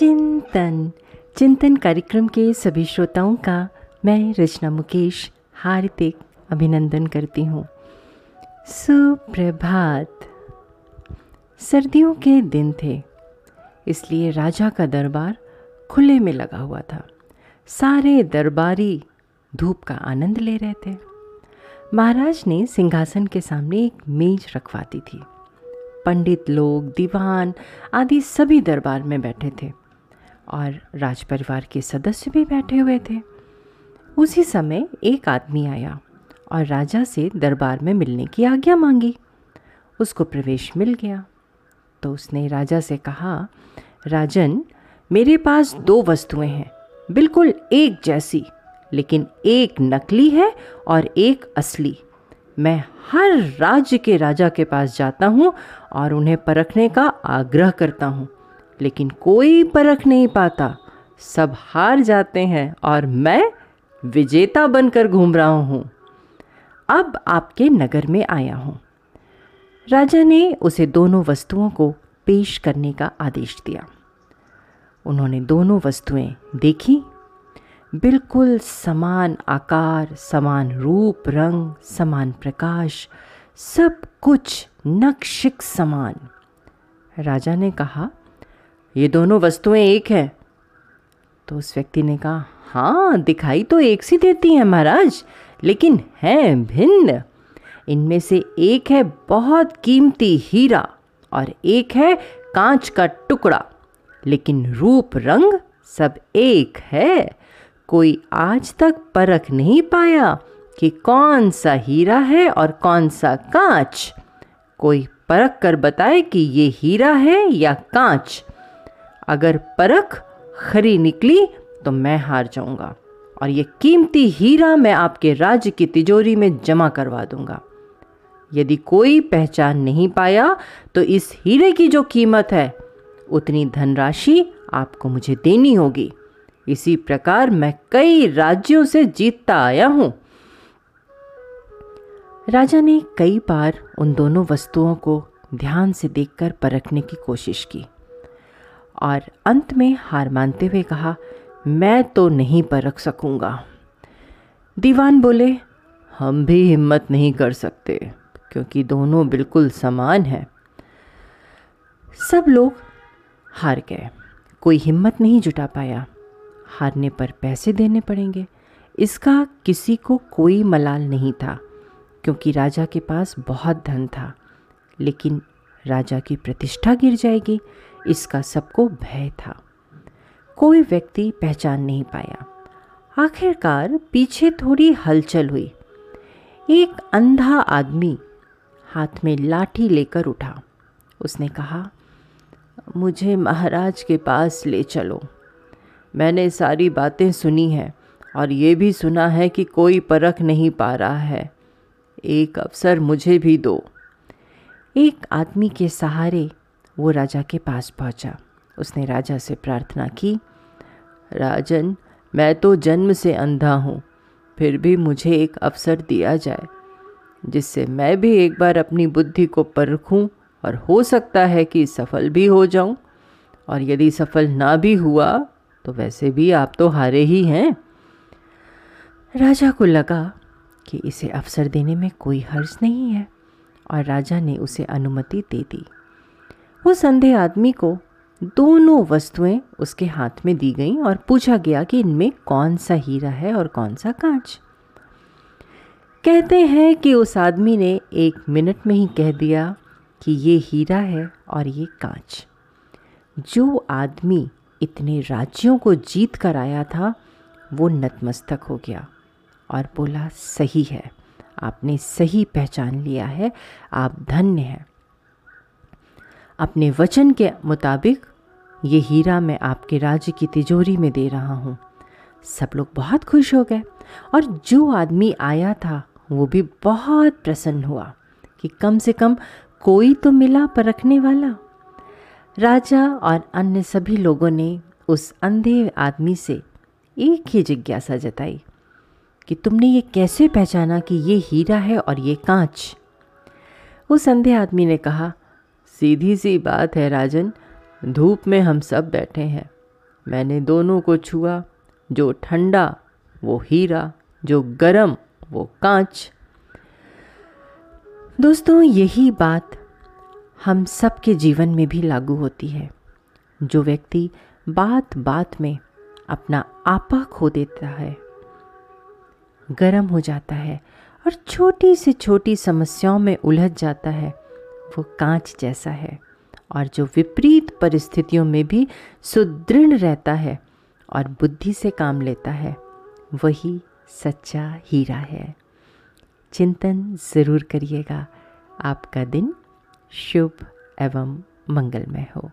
चिंतन। चिंतन कार्यक्रम के सभी श्रोताओं का मैं रचना मुकेश हार्दिक अभिनंदन करती हूँ। सुप्रभात। सर्दियों के दिन थे, इसलिए राजा का दरबार खुले में लगा हुआ था। सारे दरबारी धूप का आनंद ले रहे थे। महाराज ने सिंहासन के सामने एक मेज रखवा दी थी। पंडित लोग, दीवान आदि सभी दरबार में बैठे थे। और राज परिवार के सदस्य भी बैठे हुए थे। उसी समय एक आदमी आया और राजा से दरबार में मिलने की आज्ञा मांगी। उसको प्रवेश मिल गया। तो उसने राजा से कहा, राजन, मेरे पास दो वस्तुएँ हैं, बिल्कुल एक जैसी, लेकिन एक नकली है और एक असली। मैं हर राज्य के राजा के पास जाता हूँ और उन्हें परखने का आग्रह करता हूँ। लेकिन कोई परख नहीं पाता। सब हार जाते हैं और मैं विजेता बनकर घूम रहा हूँ। अब आपके नगर में आया हूँ। राजा ने उसे दोनों वस्तुओं को पेश करने का आदेश दिया। उन्होंने दोनों वस्तुएँ देखी। बिल्कुल समान आकार, समान रूप, रंग, समान प्रकाश, सब कुछ नक्शिक समान। राजा ने कहा ये दोनों वस्तुएँ एक हैं। तो उस व्यक्ति ने कहा हाँ दिखाई तो एक सी देती हैं महाराज, लेकिन हैं भिन्न। इनमें से एक है बहुत कीमती हीरा और एक है कांच का टुकड़ा, लेकिन रूप रंग सब एक है। कोई आज तक परख नहीं पाया कि कौन सा हीरा है और कौन सा कांच। कोई परख कर बताए कि ये हीरा है या कांच अगर परख खरी निकली तो मैं हार जाऊँगा। और ये कीमती हीरा मैं आपके राज्य की तिजोरी में जमा करवा दूँगा। यदि कोई पहचान नहीं पाया तो इस हीरे की जो कीमत है, उतनी धनराशि आपको मुझे देनी होगी। इसी प्रकार मैं कई राज्यों से जीतता आया हूँ। राजा ने कई बार उन दोनों वस्तुओं को ध्यान से देखकर परखने की कोशिश की। और अंत में हार मानते हुए कहा, मैं तो नहीं परख सकूँगा। दीवान बोले, हम भी हिम्मत नहीं कर सकते, क्योंकि दोनों बिल्कुल समान हैं। सब लोग हार गए। कोई हिम्मत नहीं जुटा पाया। हारने पर पैसे देने पड़ेंगे। इसका किसी को कोई मलाल नहीं था, क्योंकि राजा के पास बहुत धन था, लेकिन राजा की प्रतिष्ठा गिर जाएगी। इसका सबको भय था। कोई व्यक्ति पहचान नहीं पाया। आखिरकार पीछे थोड़ी हलचल हुई। एक अंधा आदमी हाथ में लाठी लेकर उठा। उसने कहा, मुझे महाराज के पास ले चलो। मैंने सारी बातें सुनी हैं और ये भी सुना है कि कोई परख नहीं पा रहा है। एक अवसर मुझे भी दो। एक आदमी के सहारे वो राजा के पास पहुँचा। उसने राजा से प्रार्थना की, राजन, मैं तो जन्म से अंधा हूँ, फिर भी मुझे एक अवसर दिया जाए, जिससे मैं भी एक बार अपनी बुद्धि को परखूं और हो सकता है कि सफल भी हो जाऊँ। और यदि सफल ना भी हुआ तो वैसे भी आप तो हारे ही हैं। राजा को लगा कि इसे अवसर देने में कोई हर्ज नहीं है, और राजा ने उसे अनुमति दे दी। उस अंधे आदमी को दोनों वस्तुएँ उसके हाथ में दी गईं और पूछा गया कि इनमें कौन सा हीरा है और कौन सा कांच। कहते हैं कि उस आदमी ने एक मिनट में ही कह दिया कि ये हीरा है और ये कांच। जो आदमी इतने राज्यों को जीत कर आया था, वो नतमस्तक हो गया और बोला, सही है, आपने सही पहचान लिया है, आप धन्य हैं। अपने वचन के मुताबिक ये हीरा मैं आपके राज्य की तिजोरी में दे रहा हूँ। सब लोग बहुत खुश हो गए और जो आदमी आया था, वो भी बहुत प्रसन्न हुआ कि कम से कम कोई तो मिला परखने वाला। राजा और अन्य सभी लोगों ने उस अंधे आदमी से एक ही जिज्ञासा जताई कि तुमने ये कैसे पहचाना कि ये हीरा है और ये कांच? उस अंधे आदमी ने कहा सीधी सी बात है राजन, धूप में हम सब बैठे हैं। मैंने दोनों को छुआ, जो ठंडा, वो हीरा, जो गरम, वो कांच। दोस्तों, यही बात हम सबके जीवन में भी लागू होती है। जो व्यक्ति बात बात में अपना आपा खो देता है, गर्म हो जाता है और छोटी से छोटी समस्याओं में उलझ जाता है। वो कांच जैसा है और जो विपरीत परिस्थितियों में भी सुदृढ़ रहता है और बुद्धि से काम लेता है, वही सच्चा हीरा है। चिंतन ज़रूर करिएगा। आपका दिन शुभ एवं मंगलमय हो।